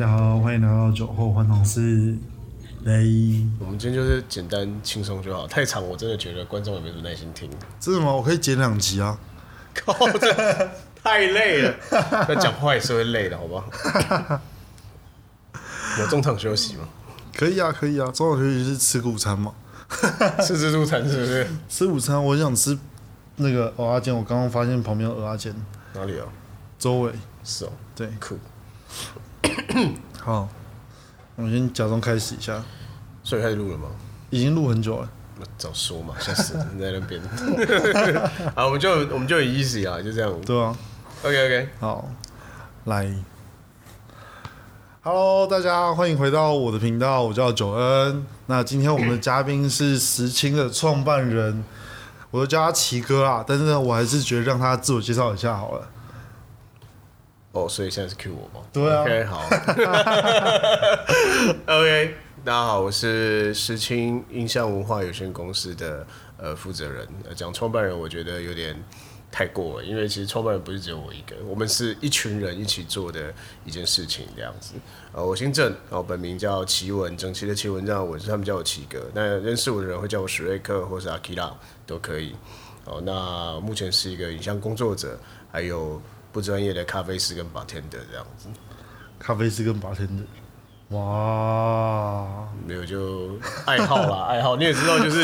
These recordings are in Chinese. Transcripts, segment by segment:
家好，欢迎来到酒后欢场室。雷，我们今天就是简单轻松就好，太长我真的觉得观众也没什么耐心听。真的吗？我可以剪两集啊。靠，这太累了，那讲话也是会累的，好不好？有中场休息吗？可以啊，可以啊。中场休息是吃午餐吗？吃自助餐是不是？吃午餐，我想吃那个蚵仔煎。我刚刚发现旁边有蚵仔煎，哪里啊？周围。是哦，对，酷。好，我们先假装开始一下。所以开始录了吗？已经录很久了。早说嘛，吓死人在那边。好，我们就我们就很 easy 啊，就这样。对啊。OK OK，好，来。Hello，大家欢迎回到我的频道，我叫九恩。那今天我们的嘉宾是石青的创办人，我都叫他奇哥啦，但是呢，我还是觉得让他自我介绍一下好了。哦，所以现在是 Q 我吗？对啊。OK，好。OK，大家好，我是石青音像文化有限公司的呃负责人。讲创办人，我觉得有点太过了，因为其实创办人不是只有我一个，我们是一群人一起做的一件事情这样子。呃，我姓郑，然后本名叫奇文，整齐的奇文这样，我是他们叫我奇哥。那认识我的人会叫我史瑞克或是阿基拉都可以。哦，那目前是一个影像工作者，还有。不专业的咖啡师跟 bartender 这样子，咖啡师跟 bartender，哇，没有就爱好啦，爱好。你也知道，就是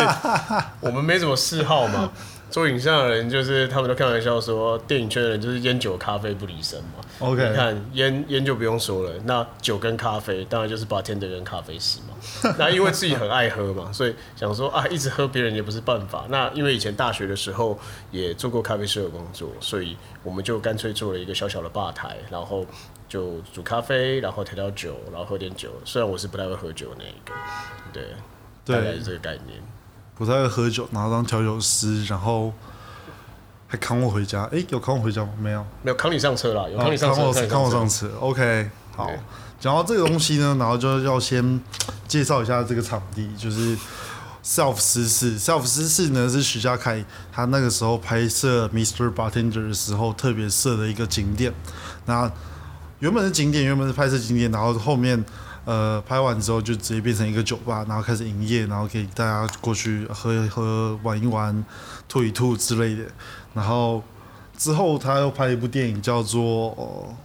我们没什么嗜好嘛。做影像的人就是他们都开玩笑说，电影圈的人就是烟酒咖啡不离身嘛。OK，你看烟烟就不用说了，那酒跟咖啡当然就是 bartender 跟咖啡师嘛。那因为自己很爱喝嘛，所以想说啊，一直喝别人也不是办法。那因为以前大学的时候也做过咖啡师的工作，所以我们就干脆做了一个小小的吧台，然后就煮咖啡，然后调调酒，然后喝点酒。虽然我是不太会喝酒那一个，对，大概是这个概念。不太会喝酒，然后当调酒师，然后还扛我回家。哎，有扛我回家吗？没有，没有扛你上车啦。有扛你上车，扛我上车。OK，好。讲到这个东西呢，然后就要先介绍一下这个场地，就是 Self 私事。Self 私事呢是徐家凯他那个时候拍摄 Mr. Bartender 的时候特别设的一个景点。那原本是景点，原本是拍摄景点，然后后面。呃，拍完之后就直接变成一个酒吧，然后开始营业，然后给大家过去喝一喝、玩一玩、吐一吐之类的。然后之后他又拍一部电影叫做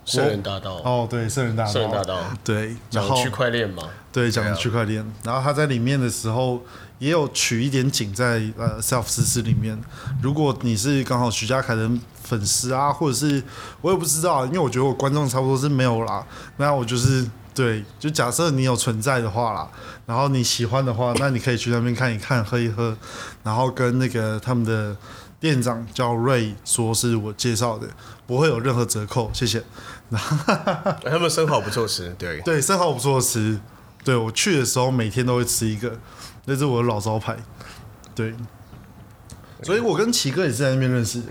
《圣人大道》。哦，对，《圣人大道》。圣人大道。对，然后区块链嘛。对，讲区块链。然后他在里面的时候也有取一点景在呃 Self 实施里面。如果你是刚好徐家凯的粉丝啊，或者是我也不知道，因为我觉得我观众差不多是没有啦。那我就是。对，就假设你有存在的话啦，然后你喜欢的话，那你可以去那边看一看、喝一喝，然后跟那个他们的店长叫瑞说是我介绍的，不会有任何折扣，谢谢。他们生蚝不错吃，对对，生蚝不错吃。对我去的时候每天都会吃一个，那是我的老招牌。对，所以我跟奇哥也是在那边认识的。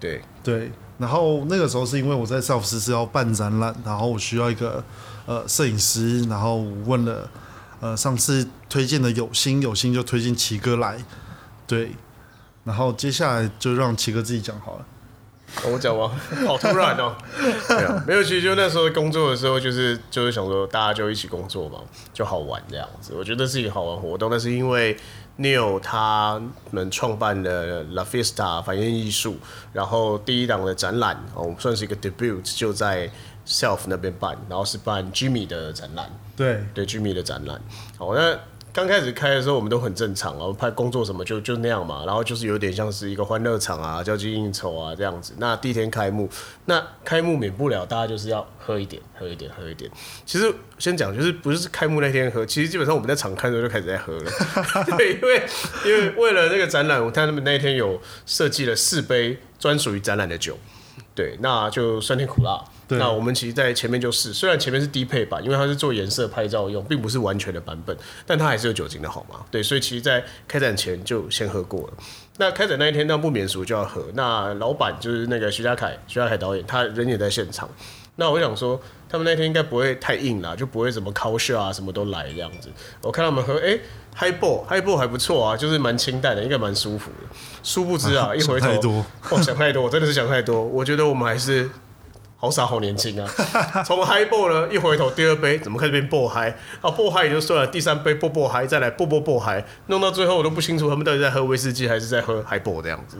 对对，然后那个时候是因为我在少夫是要办展览，然后我需要一个。呃，摄影师，然后问了，呃，上次推荐的有心，有心就推荐奇哥来，对，然后接下来就让奇哥自己讲好了。我讲吗？好突然哦。没有，没有，其实就那时候工作的时候，就是就是想说大家就一起工作嘛，就好玩这样子。我觉得是一个好玩活动，但是因为 Neil 他们创办的 La Fiesta 反映艺术，然后第一档的展览哦，算是一个 debut，就在。Self 那边办，然后是办 Jimmy 的展览，对对，Jimmy 的展览。好，那刚开始开的时候，我们都很正常啊，拍工作什么就就那样嘛。然后就是有点像是一个欢乐场啊，交际应酬啊这样子。那第一天开幕，那开幕免不了大家就是要喝一点，喝一点，喝一点。其实先讲，就是不是开幕那天喝，其实基本上我们在场看的时候就开始在喝了。对，因为因为为了那个展览，我看他们那一天有设计了四杯专属于展览的酒，对，那就酸甜苦辣。那我们其实，在前面就是，虽然前面是低配版，因为它是做颜色拍照用，并不是完全的版本，但它还是有酒精的好吗？对，所以其实，在开展前就先喝过了。那开展那一天，那不免俗就要喝。那老板就是那个徐家凯，徐家凯导演，他人也在现场。那我想说，他们那天应该不会太硬啦，就不会什么 c 血啊，什么都来这样子。我看他们喝，哎，Highball，Highball 还不错啊，就是蛮清淡的，应该蛮舒服的。殊不知啊，一回头，哦，想太多，我真的是想太多。我觉得我们还是。好傻，好年轻啊！从 highball 呢，一回头第二杯怎么开始变爆嗨？啊，爆嗨也就算了，第三杯爆爆嗨，再来爆爆爆嗨，弄到最后我都不清楚他们到底在喝威士忌还是在喝嗨爆这样子。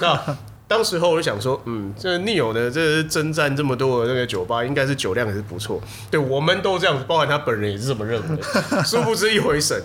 那当时候我就想说，嗯，这 Neil 呢，这是征战这么多的那个酒吧，应该是酒量也是不错。对，我们都这样子，包含他本人也是这么认为。殊不知一回神，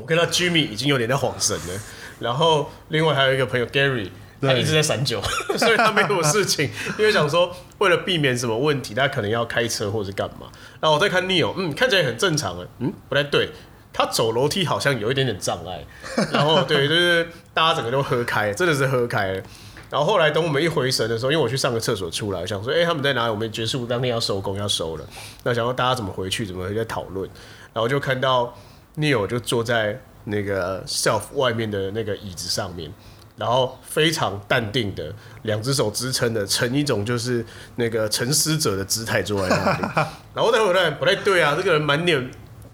我跟他 Jimmy 已经有点在晃神了。然后另外还有一个朋友 Gary，他一直在散酒，所以他没有事情。因为想说，为了避免什么问题，他可能要开车或者干嘛。然后我在看 Neil，嗯，看起来很正常啊，嗯，不太对，他走楼梯好像有一点点障碍。然后对，就是大家整个都喝开，真的是喝开了。然后后来等我们一回神的时候，因为我去上个厕所出来，想说，哎、他们在哪里？我们结束当天要收工要收了，那想说大家怎么回去，怎么回去在讨论，然后就看到 Neil 就坐在那个 self 外面的那个椅子上面，然后非常淡定的两只手支撑的，成一种就是那个沉思者的姿态坐在那里。然后待会儿不太对啊，这个人满脸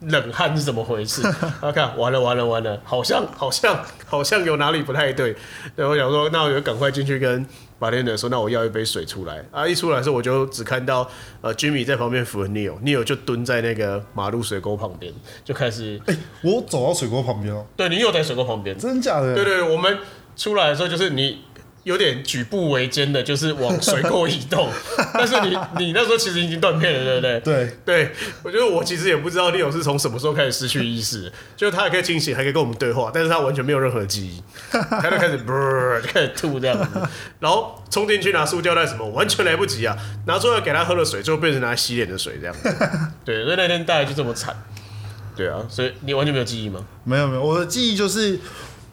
冷汗是怎么回事？他 看完了完了完了，好像好像 好像有哪里不太对。对我想说，那我就赶快进去跟马天的说，那我要一杯水出来啊！一出来的时候，我就只看到呃 Jimmy 在旁边扶 Neil，Neil 就蹲在那个马路水沟旁边，就开始哎、我走到水沟旁边哦，对你又在水沟旁边，真的假的？对对对，我们出来的时候就是你有点举步维艰的，就是往水沟移动，但是你你那时候其实已经断片了，对不对？对。对，我觉得我其实也不知道利友是从什么时候开始失去意识，就是他还可以清醒，还可以跟我们对话，但是他完全没有任何记忆，他就开始啵就开始吐这样子，然后冲进去拿塑胶袋什么，完全来不及啊，拿出来给他喝了水，最后变成拿来洗脸的水这样子，对，所以那天大概就这么惨，对啊，所以你完全没有记忆吗？没有没有，我的记忆就是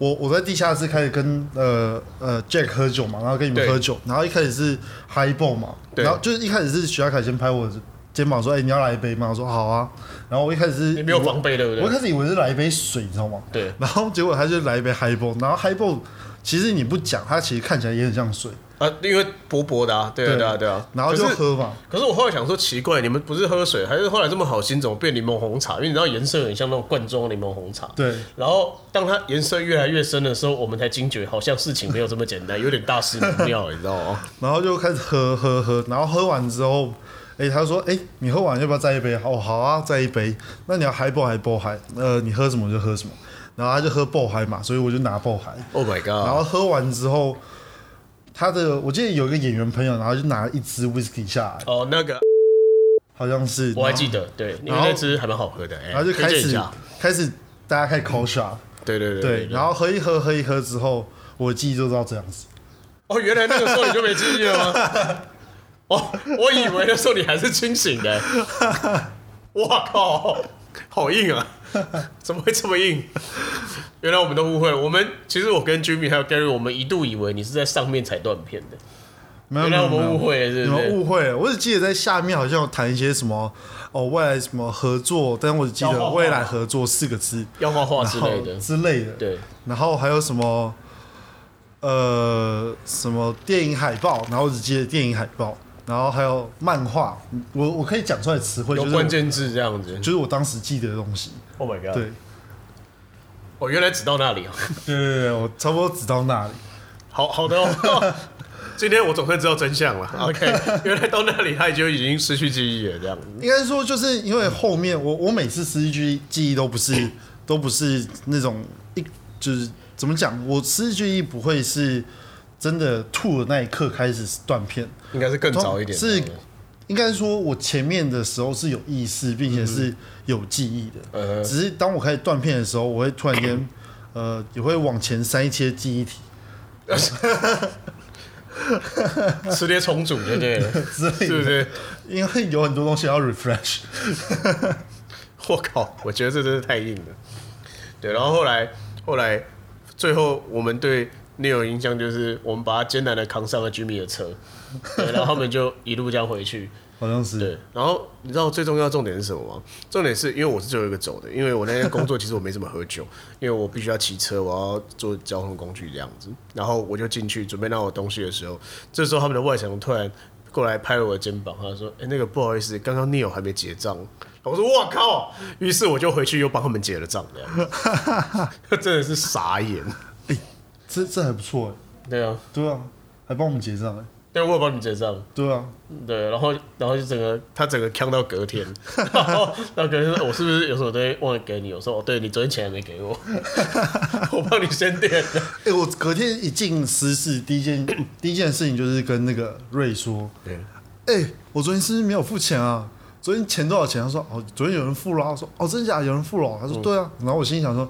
我我在地下室开始跟呃呃 Jack 喝酒嘛，然后跟你们喝酒，然后一开始是 High Ball 嘛，然后就是一开始是徐亚凯先拍我的肩膀说，哎、你要来一杯吗？我说好啊，然后我一开始是你没有防备，对不对？我一开始以为是来一杯水，你知道吗？对，然后结果他就来一杯 High Ball，然后 High Ball 其实你不讲，它其实看起来也很像水，啊，因为薄薄的啊，对啊，对对啊，对啊，然后就喝嘛，可是我后来想说，奇怪，你们不是喝水，还是后来这么好心，怎么变柠檬红茶？因为你知道颜色很像那种罐装的柠檬红茶。对，然后当它颜色越来越深的时候，我们才惊觉，好像事情没有这么简单，有点大事不妙，你知道吗？然后就开始喝喝喝，然后喝完之后，哎、他说，哎、你喝完要不要再一杯？哦，好啊，再一杯。那你要嗨不嗨不嗨？呃，你喝什么就喝什么。然后他就喝爆嗨嘛，所以我就拿爆嗨。Oh my god！然后喝完之后，他的我记得有一个演员朋友，然后就拿了一支 whisky 下来，哦，那个好像是，我还记得，对，因为那支还蛮好喝的，哎然后就开始推荐一下开始大家开始 call shot，对对对对，然后喝一喝喝一喝之后，我的记忆就到这样子。哦，原来那个时候你就没记忆了吗？哦，我以为那时候你还是清醒的。我靠，好硬啊！怎么会这么硬？原来我们都误会了。我们其实我跟 Jimmy 还有 Gary，我们一度以为你是在上面踩断片的。没有，原来我们误会了，你们是不是？误会了，我只记得在下面好像有谈一些什么哦，未来什么合作，但我只记得未来合作四个字，要画画之类的，之类的，对，然后还有什么呃什么电影海报，然后我只记得电影海报，然后还有漫画，我我可以讲出来词汇，就是我关键字这样子。就是我当时记得的东西，Oh my god！对哦，原来只到那里 哦。对对对，我差不多只到那里，好好的哦。今天我总算知道真相了。OK，原来到那里他就已经失去记忆了，这样。应该说就是因为后面我我每次失去记忆记忆都不是 都不是那种一就是怎么讲，我失去记忆不会是真的吐的那一刻开始断片，应该是更早一点。是应该说我前面的时候是有意识，并且是有记忆的，呃，只是当我开始断片的时候，我会突然间 呃也会往前塞一些记忆体吃些重组就对了，之类的，是不是？因为有很多东西要 refresh。我靠，我觉得这真是太硬了。对，然后后来后来最后我们对 Neil 印象就是我们把他艰难的扛上了 Jimmy 的车，对，然后他们就一路这样回去。好像是对，然后你知道最重要的重点是什么吗？重点是因为我是最后一个走的，因为我那天工作其实我没怎么喝酒，因为我必须要骑车，我要坐交通工具这样子。然后我就进去准备拿我东西的时候，这时候他们的外场突然过来拍了我的肩膀，他说：“哎、那个不好意思，刚刚 Neil 还没结账。”我说：“我靠！”于是我就回去又帮他们结了账，这样子 真的是傻眼。这这还不错哎，对啊，对啊，还帮我们结账哎，对，我有帮你结账。对啊，对，然后然后就整个他整个扛到隔天，然 后然后隔天说我是不是有什么东西忘了给你？我说哦，对你昨天钱还没给我，我帮你先垫的。哎、我隔天一进私事，第一件 第一件事情就是跟那个瑞说，对，哎、我昨天是不是没有付钱啊？昨天钱多少钱？他说哦，昨天有人付了啊。我说哦，真假？有人付了哦？他说对啊。然后我心里想说，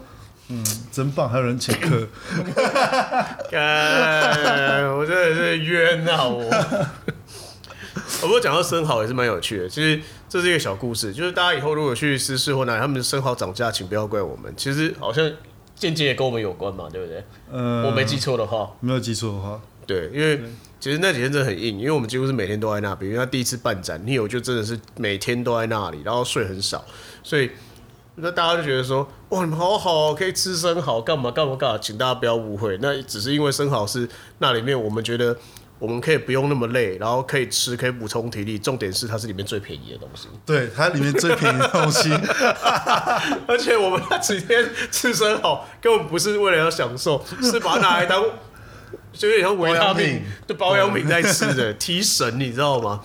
嗯，真棒，还有人请客。干，我真的是冤啊我。不过讲到生蚝也是蛮有趣的，其实这是一个小故事，就是大家以后如果去私事或哪里，他们的生蚝涨价，请不要怪我们，其实好像间接也跟我们有关嘛，对不对？呃，我没记错的话，没有记错的话，对，因为其实那几天真的很硬，因为我们几乎是每天都在那边，因为他第一次办展，你有就真的是每天都在那里，然后睡很少，所以那大家就觉得说，哇，你们好好哦，可以吃生蚝，干嘛干嘛干嘛，请大家不要误会，那只是因为生蚝是那里面我们觉得我们可以不用那么累，然后可以吃，可以补充体力，重点是它是里面最便宜的东西，对，它里面最便宜的东西，而且我们那几天吃生蚝根本不是为了要享受，是把它拿来当。就有点像维他命保养品就保养品在吃的，提神，你知道吗？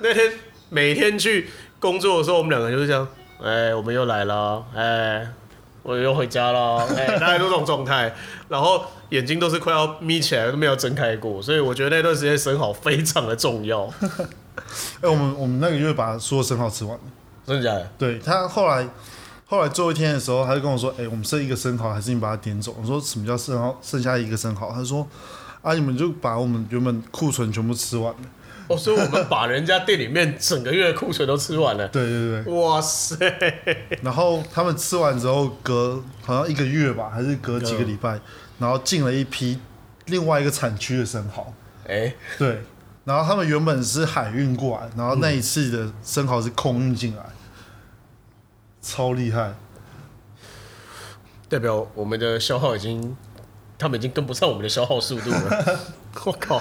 那天每天去工作的时候，我们两个就是这样，哎、我们又来了，哎、我又回家了，哎、大家都这种状态，然后眼睛都是快要眯起来，都没有睁开过，所以我觉得那段时间生蚝非常的重要，哎、我们我们那个月把所有生蚝吃完了。真的假的？对他后来后来最后一天的时候，他就跟我说：“哎、我们剩一个生蚝，还是你把它点走？”我说：“什么叫生蚝？剩下一个生蚝？”他说：“啊，你们就把我们原本库存全部吃完了。哦，所以我们把人家店里面整个月的库存都吃完了”。对对对。哇塞！然后他们吃完之后，隔好像一个月吧，还是隔几个礼拜，然后进了一批另外一个产区的生蚝。哎、对，然后他们原本是海运过来，然后那一次的生蚝是空运进来，超厉害。代表我们的消耗已经，他们已经跟不上我们的消耗速度了。我靠！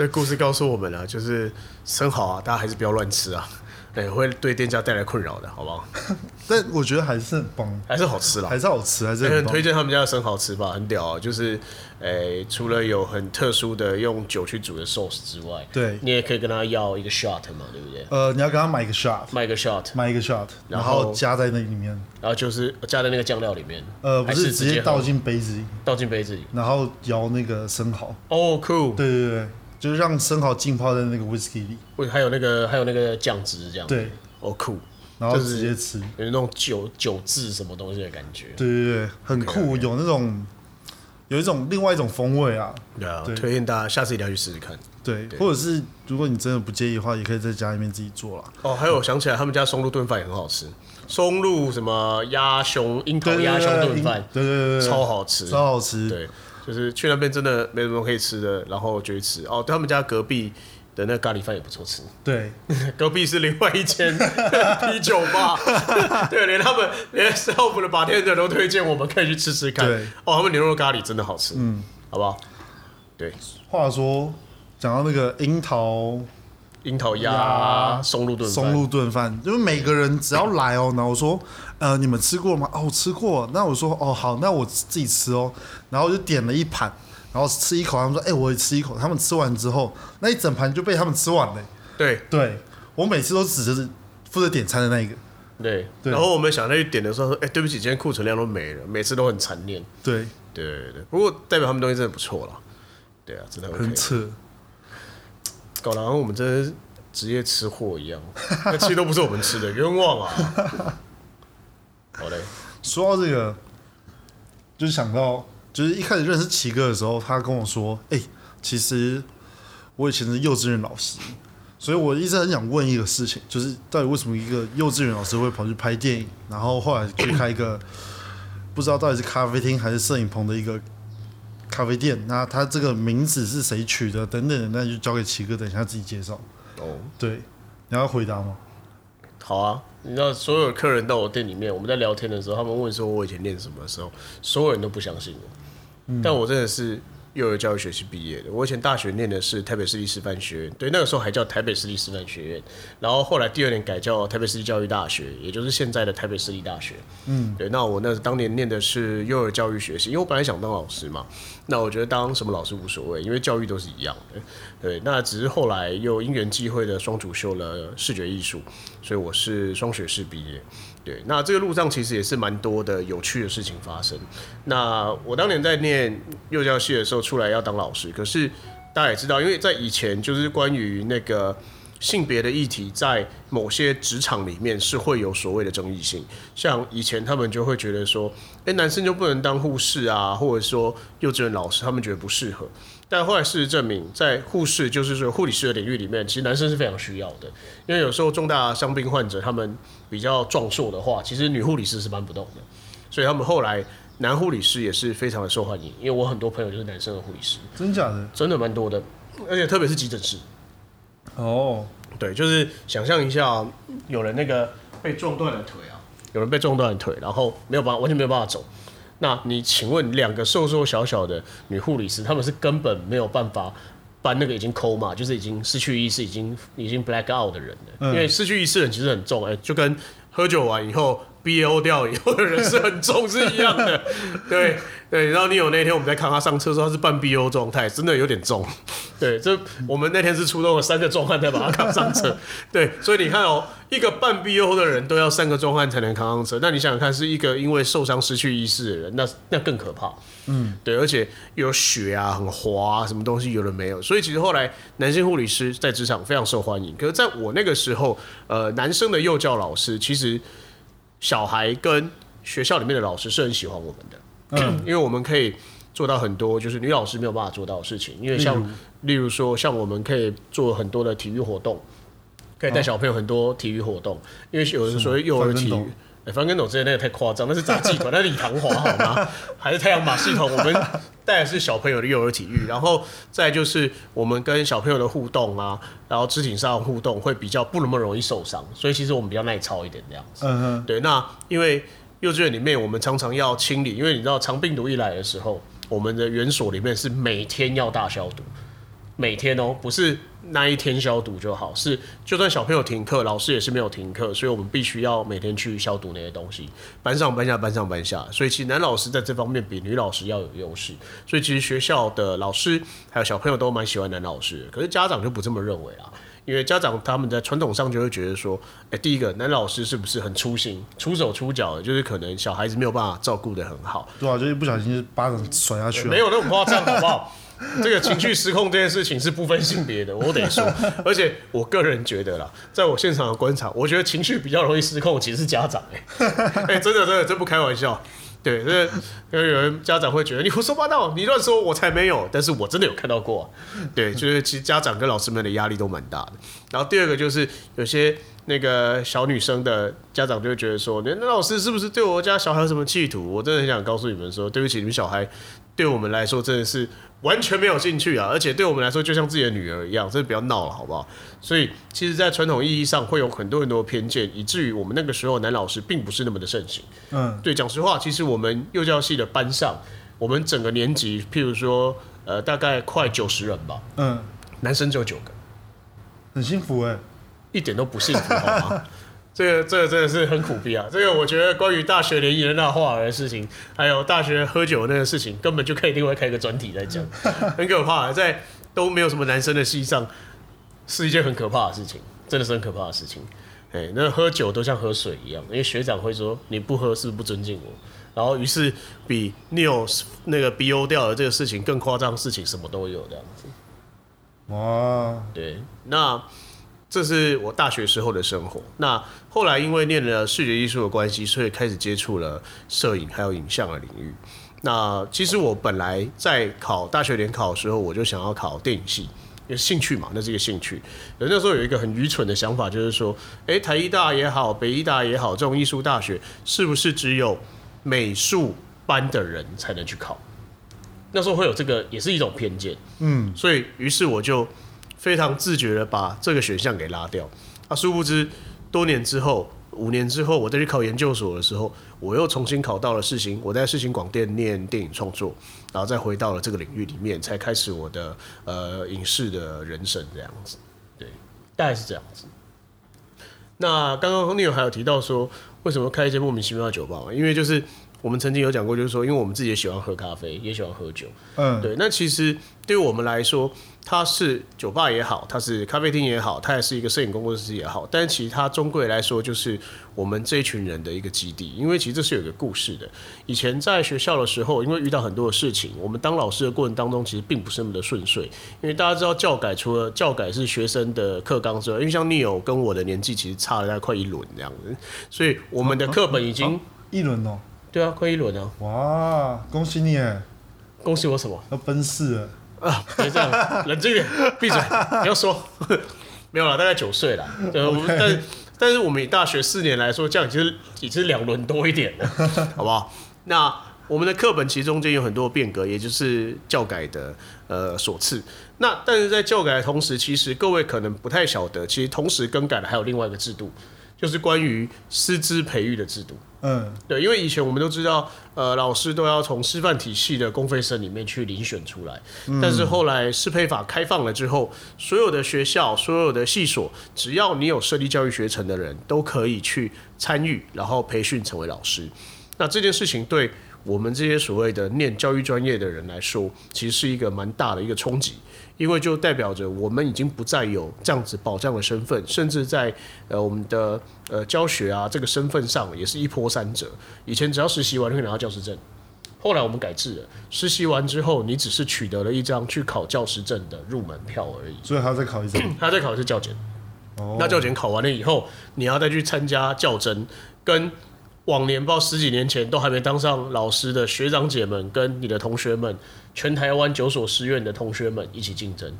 这故事告诉我们了，就是生蚝啊，大家还是不要乱吃啊，对，会对店家带来困扰的，好不好？但我觉得还是很棒，还是好吃啦。还是好吃，还是推。荐他们家的生蚝吃吧，很屌啊！就是，诶、除了有很特殊的用酒去煮的 sauce 之外，对你也可以跟他要一个 shot 嘛，对不对？呃，你要跟他买一个 shot，买一个 shot，买一个 shot，然然后后加在那里面，然后就是加在那个酱料里面，呃，不还是直接倒进杯子里，倒进杯子里。然后摇那个生蚝。哦、cool，！对对对，就是让生蚝浸泡在那个 whisky 里，或者还有那个还有那个酱汁这样。对，哦酷，然后就是直接吃。有那种酒酒渍什么东西的感觉。对对对，很酷，有那种有一种另外一种风味啊。对啊，对推荐大家下次一定要去试试看。对，或者是如果你真的不介意的话，也可以在家里面自己做啦。哦，还有我想起来，他们家松露炖饭也很好吃，松露什么鸭胸、樱桃鸭胸对炖饭，对对对对，超好吃，超好吃。对，就是去那边真的没什么可以吃的，然后就去吃。哦，对他们家隔壁的那个咖喱饭也不错吃，对 隔壁是另外一间 啤酒吧，对，连他们连 self 的 bartender 都推荐我们可以去吃吃看。对哦，他们牛肉咖喱真的好吃，嗯，好不好？对，话说讲到那个樱桃樱桃鸭鸭松露炖饭松露炖饭，因为每个人只要来哦，然后我说，呃，你们吃过吗？哦，我吃过。那我说，哦，好，那我自己吃哦。然后我就点了一盘，然后吃一口，他们说，哎、我也吃一口。他们吃完之后，那一整盘就被他们吃完了。对对我每次都只是负责点餐的那一个。对，对然后我们想再去点的时候说，哎、对不起，今天库存量都没了，每次都很残念。对，对对对，不过代表他们东西真的不错了。对啊，真的 OK 很。扯。搞得好像我们真的是职业吃货一样，那其实都不是我们吃的，冤枉啊！好嘞，说到这个，就是想到，就是一开始认识奇哥的时候，他跟我说：“哎、其实我以前是幼稚园老师，所以我一直很想问一个事情，就是到底为什么一个幼稚园老师会跑去拍电影，然后后来去开一个 不知道到底是咖啡厅还是摄影棚的一个咖啡店？那他这个名字是谁取的？等等的，那就交给奇哥，等一下自己介绍。哦，对，你要回答吗？好啊。你知道，所有客人到我店里面，我们在聊天的时候，他们问说我以前练什么的时候，所有人都不相信我。但我真的是幼儿教育学系毕业的。我以前大学念的是台北市立师范学院，对，那个时候还叫台北市立师范学院，然后后来第二年改叫台北市立教育大学，也就是现在的台北市立大学。嗯，对，那我那当年念的是幼儿教育学系，因为我本来想当老师嘛，那我觉得当什么老师无所谓，因为教育都是一样的。对，那只是后来又因缘际会的双主修了视觉艺术，所以我是双学士毕业。对，那这个路上其实也是蛮多的有趣的事情发生。那我当年在念幼教系的时候，出来要当老师，可是大家也知道，因为在以前就是关于那个性别的议题，在某些职场里面是会有所谓的争议性。像以前他们就会觉得说，哎，男生就不能当护士啊，或者说幼稚园老师，他们觉得不适合。但后来事实证明，在护士就是说护理师的领域里面，其实男生是非常需要的，因为有时候重大伤病患者他们比较壮硕的话，其实女护理师是搬不动的，所以他们后来男护理师也是非常的受欢迎。因为我很多朋友就是男生的护理师，真假的？真的蛮多的，而且特别是急诊室。哦，对，就是想象一下，有人那个被撞断了腿啊，有人被撞断了腿，然后没有办法，完全没有办法走。那你请问，两个瘦瘦小小的女护理师，他们是根本没有办法搬那个已经抠嘛，就是已经失去意识、已经已经 black out 的人的，因为失去意识的人其实很重，哎，就跟喝酒完以后 B O 掉以后的人是很重是一样的，对对。然后你有那天我们在看他上车时候，他是半 B O 状态，真的有点重。对，这我们那天是出动了三个壮汉才把他扛上车。对，所以你看哦，一个半 B O 的人都要三个壮汉才能扛上车，那你想想看，是一个因为受伤失去意识的人，那那更可怕。嗯，对，而且有血啊，很滑，什么东西有的没有。所以其实后来男性护理师在职场非常受欢迎。可是在我那个时候，呃，男生的幼教老师其实小孩跟学校里面的老师是很喜欢我们的，因为我们可以做到很多就是女老师没有办法做到的事情。因为像例如说，像我们可以做很多的体育活动，可以带小朋友很多体育活动，因为有的所谓幼儿体育。翻跟斗之前那个太夸张，那是杂技馆，那是李唐华好吗？还是太阳马戏团？我们带的是小朋友的幼儿体育，然后再就是我们跟小朋友的互动啊，然后肢体上互动会比较不那么容易受伤，所以其实我们比较耐操一点这样子。嗯嗯。对，那因为幼稚园里面我们常常要清理，因为你知道长病毒一来的时候，我们的园所里面是每天要大消毒，每天哦，不是。那一天消毒就好，是就算小朋友停课，老师也是没有停课，所以我们必须要每天去消毒那些东西，班上班下，班上班下。所以其实男老师在这方面比女老师要有优势。所以其实学校的老师还有小朋友都蛮喜欢男老师，可是家长就不这么认为啊。因为家长他们在传统上就会觉得说，哎，第一个男老师是不是很粗心、出手出脚的，就是可能小孩子没有办法照顾的很好，对啊，就是不小心就巴掌甩下去了，没有那么夸张，好不好？这个情绪失控这件事情是不分性别的，我得说。而且我个人觉得啦，在我现场的观察，我觉得情绪比较容易失控，其实是家长哎，哎，真的真的真不开玩笑。对，这因为有人家长会觉得你胡说八道，你乱说，我才没有。但是我真的有看到过。对，就是其实家长跟老师们的压力都蛮大的。然后第二个就是有些那个小女生的家长就会觉得说，那老师是不是对我家小孩有什么企图？我真的很想告诉你们说，对不起，你们小孩对我们来说真的是。完全没有兴趣啊！而且对我们来说，就像自己的女儿一样，真的不要闹了，好不好？所以，其实，在传统意义上，会有很多很多偏见，以至于我们那个时候男老师并不是那么的盛行。嗯，对，讲实话，其实我们幼教系的班上，我们整个年级，譬如说，呃，大概快九十人吧。嗯，男生只有九个，很幸福哎，一点都不幸福，好吗？这个这个真的是很苦逼啊！这个我觉得关于大学联谊的那话的事情，还有大学喝酒那个事情，根本就可以另外开个专题来讲，很可怕。在都没有什么男生的戏上，是一件很可怕的事情，真的是很可怕的事情。哎，那喝酒都像喝水一样，因为学长会说你不喝是不是不尊敬我？然后于是比 Neil 那个 BO 掉的这个事情更夸张的，事情什么都有这样子。哇，对，那。这是我大学时候的生活。那后来因为念了视觉艺术的关系，所以开始接触了摄影还有影像的领域。那其实我本来在考大学联考的时候，我就想要考电影系，因为兴趣嘛，那是一个兴趣。那时候有一个很愚蠢的想法，就是说，诶，台艺大也好，北艺大也好，这种艺术大学是不是只有美术班的人才能去考？那时候会有这个，也是一种偏见。嗯，所以于是我就。非常自觉的把这个选项给拉掉，啊，殊不知多年之后，五年之后，我再去考研究所的时候，我又重新考到了世新，我在世新广电念电影创作，然后再回到了这个领域里面，才开始我的呃影视的人生这样子。对，大概是这样子。那刚刚 Neil 还有提到说，为什么开一间莫名其妙的酒吧嘛？因为就是我们曾经有讲过，就是说，因为我们自己也喜欢喝咖啡，也喜欢喝酒。嗯，对，那其实对于我们来说，它是酒吧也好，它是咖啡厅也好，它也是一个摄影工作室也好，但其实它终归来说就是我们这一群人的一个基地。因为其实这是有一个故事的。以前在学校的时候，因为遇到很多的事情，我们当老师的过程当中，其实并不是那么的顺遂。因为大家知道教改除了教改是学生的课纲之外，因为像 Neil 跟我的年纪其实差了大概快一轮这样子，所以我们的课本已经、一轮哦，对啊，快一轮啊！哇，恭喜你哎，恭喜我什么？要奔四了。啊，别这样，冷静点，闭嘴，不要说。没有了，大概九岁了。对，我们但但是我们以大学四年来说，这样其实已经两轮多一点了，好不好？那我们的课本其实中间有很多变革，也就是教改的呃所赐。那但是在教改的同时，其实各位可能不太晓得，其实同时更改的还有另外一个制度，就是关于师资培育的制度。嗯，对，因为以前我们都知道，呃，老师都要从师范体系的公费生里面去遴选出来。但是后来适配法开放了之后，所有的学校、所有的系所，只要你有设立教育学程的人，都可以去参与，然后培训成为老师。那这件事情对我们这些所谓的念教育专业的人来说，其实是一个蛮大的一个冲击。因为就代表着我们已经不再有这样子保障的身份，甚至在呃我们的呃教学啊这个身份上也是一波三折。以前只要实习完就可以拿到教师证，后来我们改制了，实习完之后你只是取得了一张去考教师证的入门票而已。所以还要再考一次。他在考一次 教检，哦，那教检考完了以后，你要再去参加教甄，跟往年报十几年前都还没当上老师的学长姐们，跟你的同学们，全台湾九所师院的同学们一起竞争。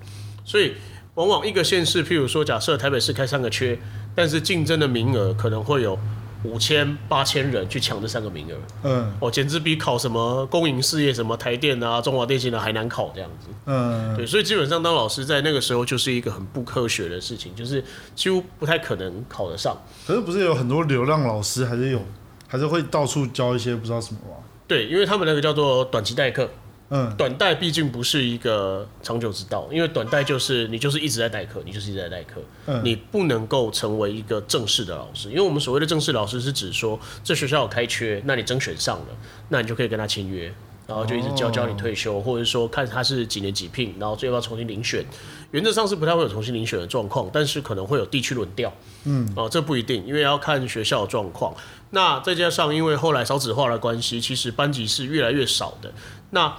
所以，往往一个县市，譬如说，假设台北市开三个缺，但是竞争的名额可能会有五千、八千人去抢这三个名额。嗯哦，简直比考什么公营事业，什么台电啊、中华电信的还难考这样子。嗯，对，所以基本上当老师在那个时候就是一个很不科学的事情，就是几乎不太可能考得上。可是不是有很多流浪老师，还是有，还是会到处教一些不知道什么吗？对，因为他们那个叫做短期代课，嗯，短代毕竟不是一个长久之道，因为短代就是你就是一直在代课，你就是一直在代课，嗯你不能够成为一个正式的老师，因为我们所谓的正式老师是指说这学校有开缺，那你甄选上了，那你就可以跟他签约。然后就一直教教你退休，或者说看他是几年几聘，然后最后要重新遴选。原则上是不太会有重新遴选的状况，但是可能会有地区轮调。嗯，哦，这不一定，因为要看学校的状况。那再加上因为后来少子化的关系，其实班级是越来越少的。那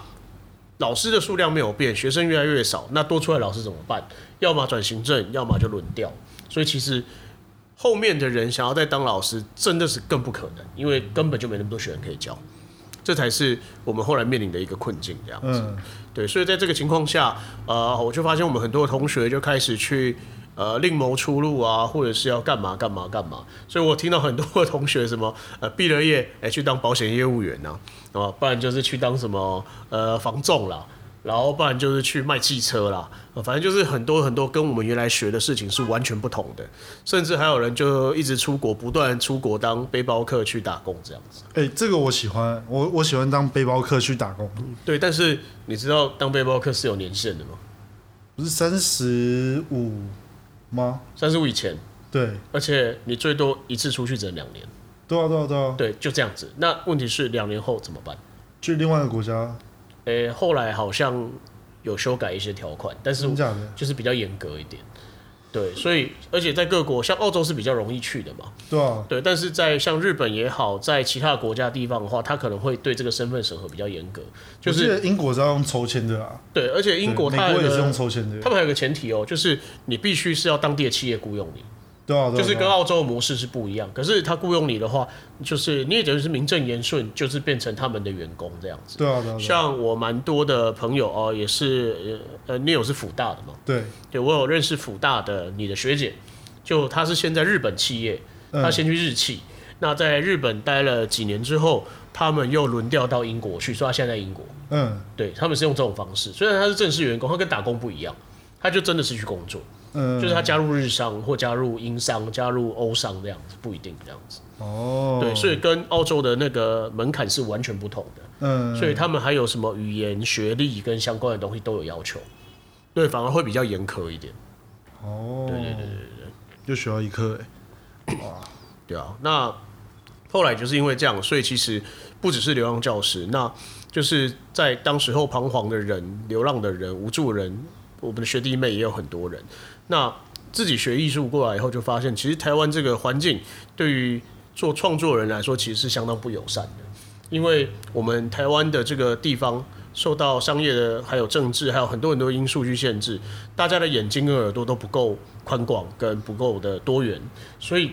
老师的数量没有变，学生越来越少，那多出来老师怎么办？要么转行政，要么就轮调。所以其实后面的人想要再当老师，真的是更不可能，因为根本就没那么多学生可以教。这才是我们后来面临的一个困境，这样子。嗯，对，所以在这个情况下，呃，我就发现我们很多同学就开始去呃另谋出路啊，或者是要干嘛干嘛干嘛。所以我听到很多的同学什么呃毕了业哎、去当保险业务员呐、啊，不然就是去当什么呃房仲啦。然后不然就是去卖汽车啦，呃反正就是很多很多跟我们原来学的事情是完全不同的，甚至还有人就一直出国，不断出国当背包客去打工这样子。哎、这个我喜欢，我我喜欢当背包客去打工，对，但是你知道当背包客是有年限的吗？不是三十五吗？三十五以前，对，而且你最多一次出去只能两年，对啊，对啊，对啊，对，就这样子。那问题是两年后怎么办？去另外一个国家，诶、后来好像有修改一些条款，但是？就是比较严格一点。对，所以而且在各国，像澳洲是比较容易去的嘛，对啊，对，但是在像日本也好，在其他国家地方的话，他可能会对这个身份审核比较严格，就是英国是要用抽签的啊，对，而且英国美国也是用抽签的。他，们还有个前提哦，就是你必须是要当地的企业雇佣你，就是跟澳洲的模式是不一样。可是他雇佣你的话，就是你也等于是名正言顺，就是变成他们的员工这样子。对啊，对啊，啊像我蛮多的朋友哦，也是呃呃，你有是辅大的嘛？对，对我有认识辅大的你的学姐，就她是先在日本企业，嗯她先去日企，那在日本待了几年之后，他们又轮调到英国去，所以她现在在英国。嗯，对他们是用这种方式，虽然他是正式员工，他跟打工不一样，他就真的是去工作。嗯，就是他加入日商或加入英商、加入欧商这样子，不一定这样子。哦，对，所以跟澳洲的那个门槛是完全不同的。嗯，所以他们还有什么语言、学历跟相关的东西都有要求，对，反而会比较严苛一点。哦，对对对对对，又学到一课哎，对啊。那后来就是因为这样，所以其实不只是流浪教师，那就是在当时候彷徨的人、流浪的人、无助人，我们的学弟妹也有很多人。那自己学艺术过来以后，就发现其实台湾这个环境对于做创作人来说，其实是相当不友善的，因为我们台湾的这个地方受到商业的、还有政治、还有很多很多因素去限制，大家的眼睛跟耳朵都不够宽广，跟不够的多元，所以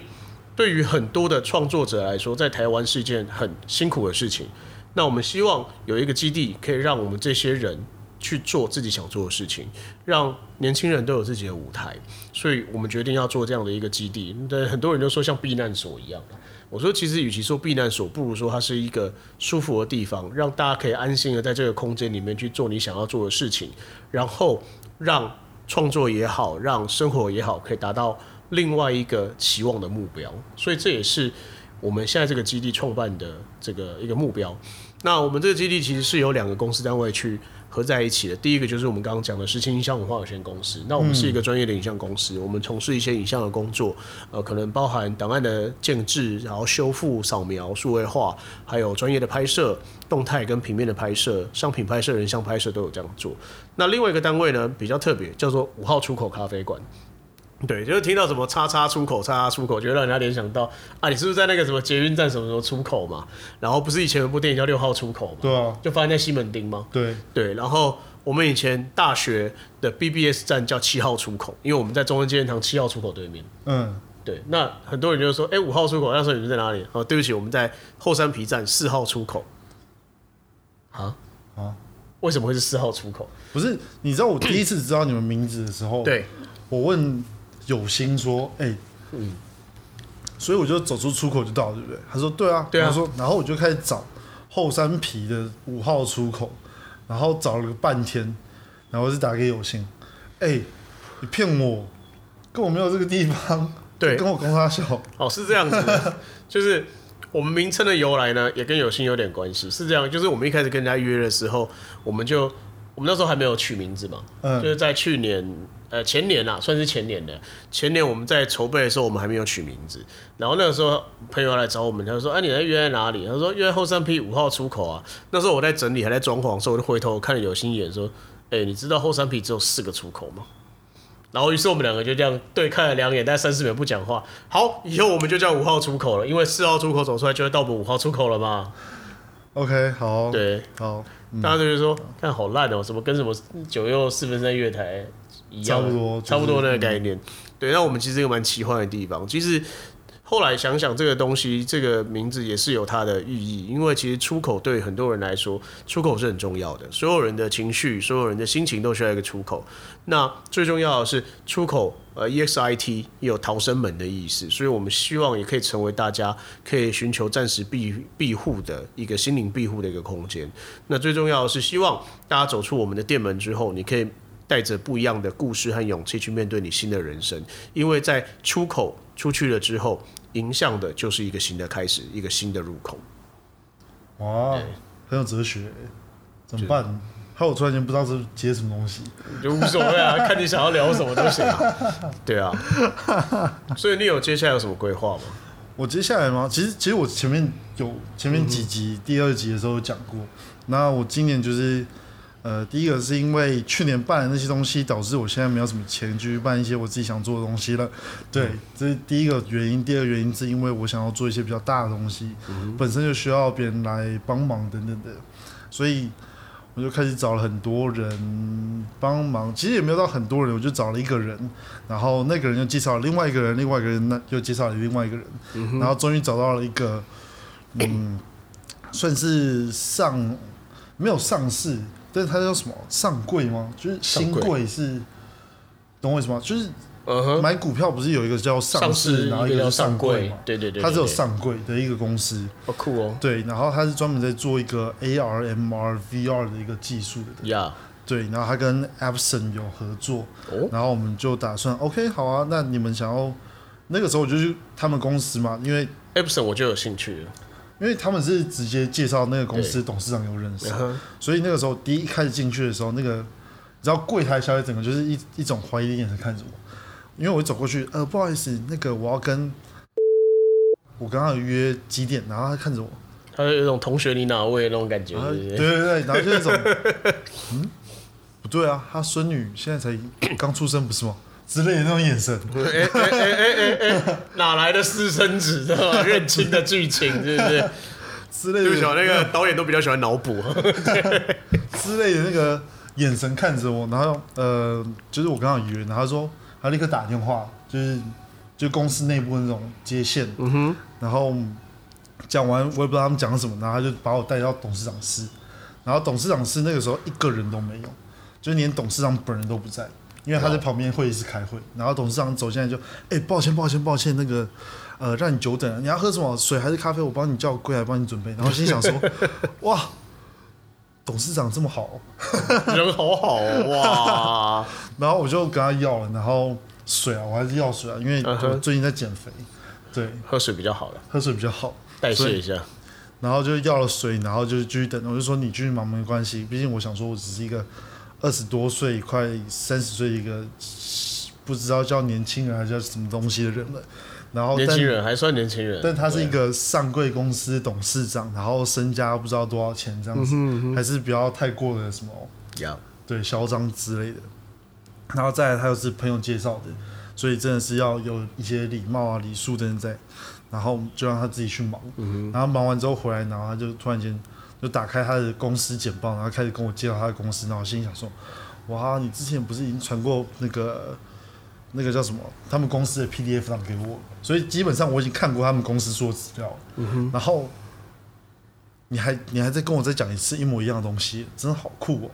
对于很多的创作者来说，在台湾是一件很辛苦的事情。那我们希望有一个基地，可以让我们这些人去做自己想做的事情，让年轻人都有自己的舞台。所以我们决定要做这样的一个基地。对，很多人都说像避难所一样。我说，其实与其说避难所，不如说它是一个舒服的地方，让大家可以安心的在这个空间里面去做你想要做的事情，然后让创作也好，让生活也好，可以达到另外一个期望的目标。所以这也是我们现在这个基地创办的这个一个目标。那我们这个基地其实是由两个公司单位去合在一起的。第一个就是我们刚刚讲的实情影像文化有限公司。那我们是一个专业的影像公司，我们从事一些影像的工作，呃，可能包含档案的建制，然后修复、扫描、数位化，还有专业的拍摄、动态跟平面的拍摄、商品拍摄、人像拍摄都有这样做。那另外一个单位呢比较特别，叫做五号出口咖啡馆。对，就是听到什么叉叉出口、叉叉出口，就会让人家联想到啊，你是不是在那个什么捷运站什么什么出口嘛？然后不是以前有部电影叫《六号出口》嘛？对啊，就发生在西门町吗？对，对，然后我们以前大学的 BBS 站叫七号出口，因为我们在中央纪念堂七号出口对面。嗯，对，那很多人就说，哎、五号出口，那时候你们在哪里？哦，对不起，我们在后山皮站四号出口。啊啊？为什么会是四号出口？不是，你知道我第一次知道你们名字的时候，对，我问有心说，哎、嗯。所以我就走出出口就到了，对不对？他说对啊，对啊。然后说，然后我就开始找后山皮的五号出口，然后找了个半天，然后就打给有心，哎、你骗我，跟我没有这个地方，对。跟我公他笑，哦，是这样子，就是我们名称的由来呢，也跟有心有点关系。是这样，就是我们一开始跟人家约的时候，我们就我们那时候还没有取名字嘛，嗯。就是在去年呃前年啦，算是前年的前年我们在筹备的时候，我们还没有取名字。然后那个时候朋友来找我们，他说：“哎、你在约在哪里？”他说：“约在后山 P 五号出口啊。”那时候我在整理，还在装潢的时候，我就回头看了有心眼，说：“哎、你知道后山 P 只有四个出口吗？”然后于是我们两个就这样对看了两眼，大概三四秒不讲话。好，以后我们就叫五号出口了，因为四号出口走出来就会到我们五号出口了嘛。，OK，好，，对，好，嗯大家就会说看好烂哦、什么跟什么九又四分三月台一样，差不多就是差不多那个概念。对，那我们其实有蛮奇幻的地方，其实。后来想想，这个东西，这个名字也是有它的寓意，因为其实出口对很多人来说，出口是很重要的。所有人的情绪，所有人的心情都需要一个出口。那最重要的是出口，呃，EXIT 也有逃生门的意思，所以我们希望也可以成为大家可以寻求暂时庇庇护的一个心灵庇护的一个空间。那最重要的是，希望大家走出我们的店门之后，你可以带着不一样的故事和勇气去面对你新的人生，因为在出口出去了之后，迎向的就是一个新的开始，一个新的入口。哇，很有哲学，怎么办？害我突然间不知道是接什么东西。就无所谓啊，看你想要聊什么都行。对啊，所以你有接下来有什么规划吗？我接下来吗？其实其实我前面有前面几集、第二集的时候讲过。那我今年就是呃，第一个是因为去年办的那些东西，导致我现在没有什么钱去办一些我自己想做的东西了。对，这是第一个原因。第二个原因是因为我想要做一些比较大的东西，本身就需要别人来帮忙等等的，所以我就开始找了很多人帮忙。其实也没有到很多人，我就找了一个人，然后那个人又介绍了另外一个人，另外一个人那又介绍了另外一个人，然后终于找到了一个，嗯，算是上没有上市，但是它叫什么上柜吗？就是新上柜柜是，懂我意思吗？就是嗯哼，买股票不是有一个叫上上市市，然后一个叫上柜柜嘛？，对对对，它只有，上柜的一个公司，好酷哦。对，然后它是专门在做一个 AR、MR、VR 的一个技术的，呀，对，然后他跟 a p s o n 有合作，哦然后我们就打算 OK 好啊，那你们想要那个时候我就去他们公司嘛，因为 a p s o n 我就有兴趣了。因为他们是直接介绍那个公司董事长有认识，所以那个时候第一开始进去的时候，那个你知道柜台小姐整个就是一一种怀疑的眼神看着我，因为我一走过去，呃，不好意思，那个我要跟我刚刚有约几点，然后他看着我，他有一种同学你哪位那种感觉，对对？对，然后就那种，嗯，不对啊，他孙女现在才刚出生不是吗？之类的那种眼神，哎哎哎哎哎哎，哪来的私生子对吧？认亲的剧情，是不是？之类的对不起，那个导演都比较喜欢脑补。之类的那个眼神看着我，然后呃，就是我刚刚约，然后他说他立刻打电话，就是就公司内部那种接线，嗯哼，然后讲完我也不知道他们讲什么，然后他就把我带到董事长室，然后董事长室那个时候一个人都没有，就是连董事长本人都不在，因为他在旁边会议室开会，然后董事长走进来就，哎、抱歉抱歉抱歉，那个呃让你久等了，你要喝什么水还是咖啡？我帮你叫柜台帮你准备，然后心想说，哇。董事长这么好哦、人好好哦，哇！然后我就跟他要了，然后水啊，我还是要水啊，因为我最近在减肥，对，喝水比较好了，喝水比较好。代谢一下。然后就要了水，然后就继续等。我就说你继续忙没关系，毕竟我想说我只是一个二十多岁、快三十岁一个不知道叫年轻人还是叫什么东西的人了。然后年轻人还算年轻人，但他是一个上柜公司董事长，然后身家不知道多少钱这样子，还是不要太过的什么要对嚣张之类的。然后再来，他又是朋友介绍的，所以真的是要有一些礼貌啊、礼数等等在。然后就让他自己去忙，然后忙完之后回来，然后他就突然间就打开他的公司简报，然后开始跟我介绍他的公司，然后我心里想说：哇，你之前不是已经传过那个那个叫什么他们公司的 PDF 档给我，所以基本上我已经看过他们公司所有资料了。然后你还你还在跟我再讲一次一模一样的东西，真的好酷哦！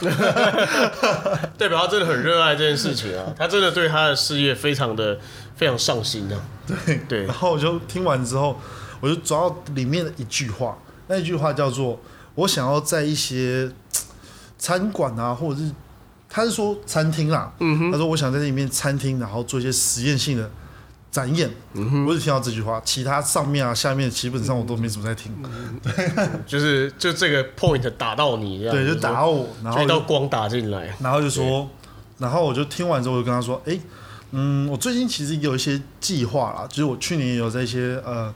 代表他真的很热爱这件事情啊，他真的对他的事业非常的非常上心啊。对对然，后我就听完之后，我就抓到里面的一句话，那一句话叫做：“我想要在一些餐馆啊，或者是他是说餐厅啦，嗯哼他说我想在里面餐厅，然后做一些实验性的展演。嗯我只听到这句话，其他上面啊、下面基本上我都没怎么在听。就是就这个 point 打到你这样，对，就打到我，然后一道光打进来。然后就说，然后我就听完之后，我就跟他说，哎、嗯，我最近其实有一些计划啦，就是我去年也有在一些呃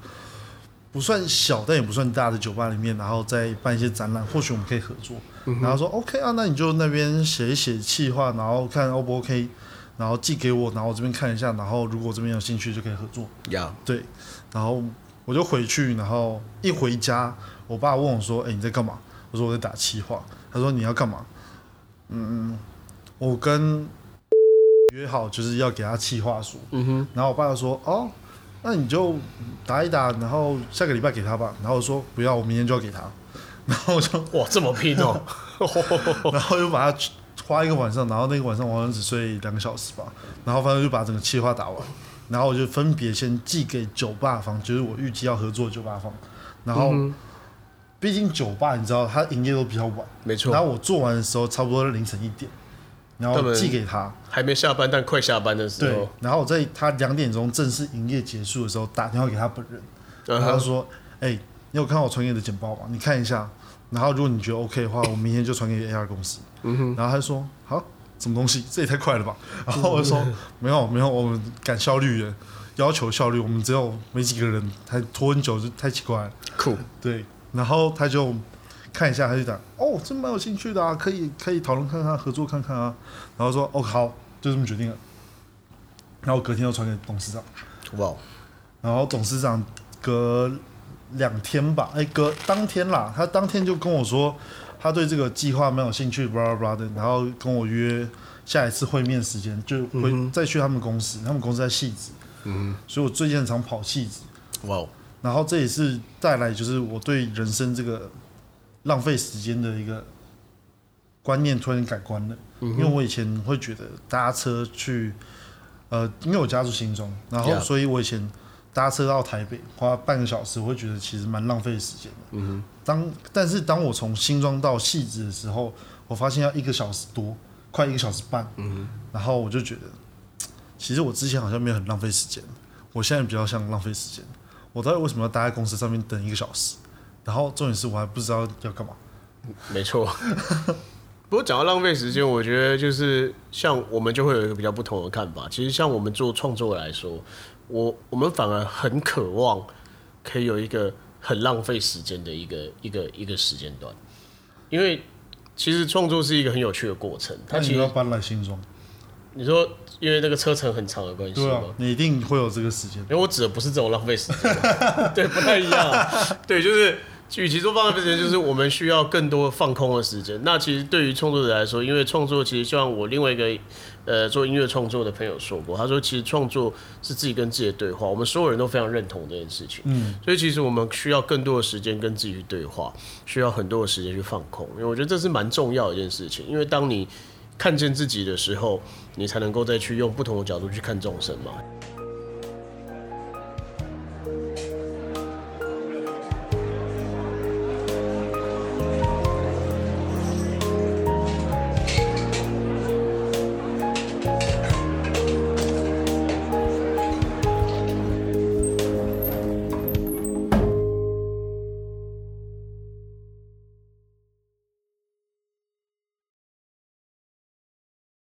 不算小但也不算大的酒吧里面，然后再办一些展览，或许我们可以合作。然后说 OK 啊，那你就那边写一写企划，然后看 O 不 OK，然后寄给我，然后我这边看一下，然后如果这边有兴趣就可以合作。呀，对，然后我就回去，然后一回家，我爸问我说：“哎、你在干嘛？”我说：“我在打企划。”他说：“你要干嘛？”嗯，我跟约好就是要给他企划书，嗯哼，然后我爸就说：“哦，那你就打一打，然后下个礼拜给他吧。”然后我说：“不要，我明天就要给他。”然后我就，哇，这么拼哦！然后就把他花一个晚上，然后那个晚上我好像只睡两个小时吧，然后反正就把整个计划打完，然后我就分别先寄给酒吧方，就是我预计要合作的酒吧方，然后嗯毕竟酒吧你知道它营业都比较晚，没错。然，后我做完的时候差不多凌晨一点，然后寄给他，还没下班，但快下班的时对候，，然后我在他两点钟正式营业结束的时候打电话给他本人，然后说：“哎、你有看到我传给你的简报吗？你看一下。然后如果你觉得 OK 的话，我明天就传给 AR 公司。然后他就说：好，什么东西？这也太快了吧！然后 我就说：没有没有，我们赶效率的，要求效率，我们只有没几个人，还拖很久，就太奇怪了。酷，对，然后他就看一下，他就讲：哦，这蛮有兴趣的啊，可以可以讨论看看，合作看看啊。然后说：哦，好，就这么决定了。然后隔天又传给董事长。哇，然后董事长隔两天吧，哎，隔当天啦，他当天就跟我说，他对这个计划蛮有兴趣，巴拉巴拉的，然后跟我约下一次会面时间，就会再去他们公司，他们公司在戏子，嗯所以我最近很常跑戏子，哼，哇，然后这也是带来就是我对人生这个浪费时间的一个观念突然改观了，因为我以前会觉得搭车去，呃，因为我家住新庄，然后所以我以前搭车到台北花半个小时，我会觉得其实蛮浪费时间的。嗯当但是当我从新庄到汐止的时候，我发现要一个小时多，快一个小时半。嗯，然后我就觉得，其实我之前好像没有很浪费时间，我现在比较像浪费时间。我到底为什么要待在公司上面等一个小时？然后重点是我还不知道要干嘛。没错。不过讲到浪费时间，我觉得就是像我们就会有一个比较不同的看法。其实像我们做创作来说，我我们反而很渴望可以有一个很浪费时间的一个一个一个时间段，因为其实创作是一个很有趣的过程。它其实要搬来新庄，你说因为那个车程很长的关系吗？你一定会有这个时间。因为我指的不是这种浪费时间，对，不太一样。对，就是。与其说放浪费时间，就是我们需要更多放空的时间。那其实对于创作者来说，因为创作其实像我另外一个呃做音乐创作的朋友说过，他说其实创作是自己跟自己的对话，我们所有人都非常认同这件事情。嗯，所以其实我们需要更多的时间跟自己去对话，需要很多的时间去放空，因为我觉得这是蛮重要的一件事情。因为当你看见自己的时候，你才能够再去用不同的角度去看众生嘛。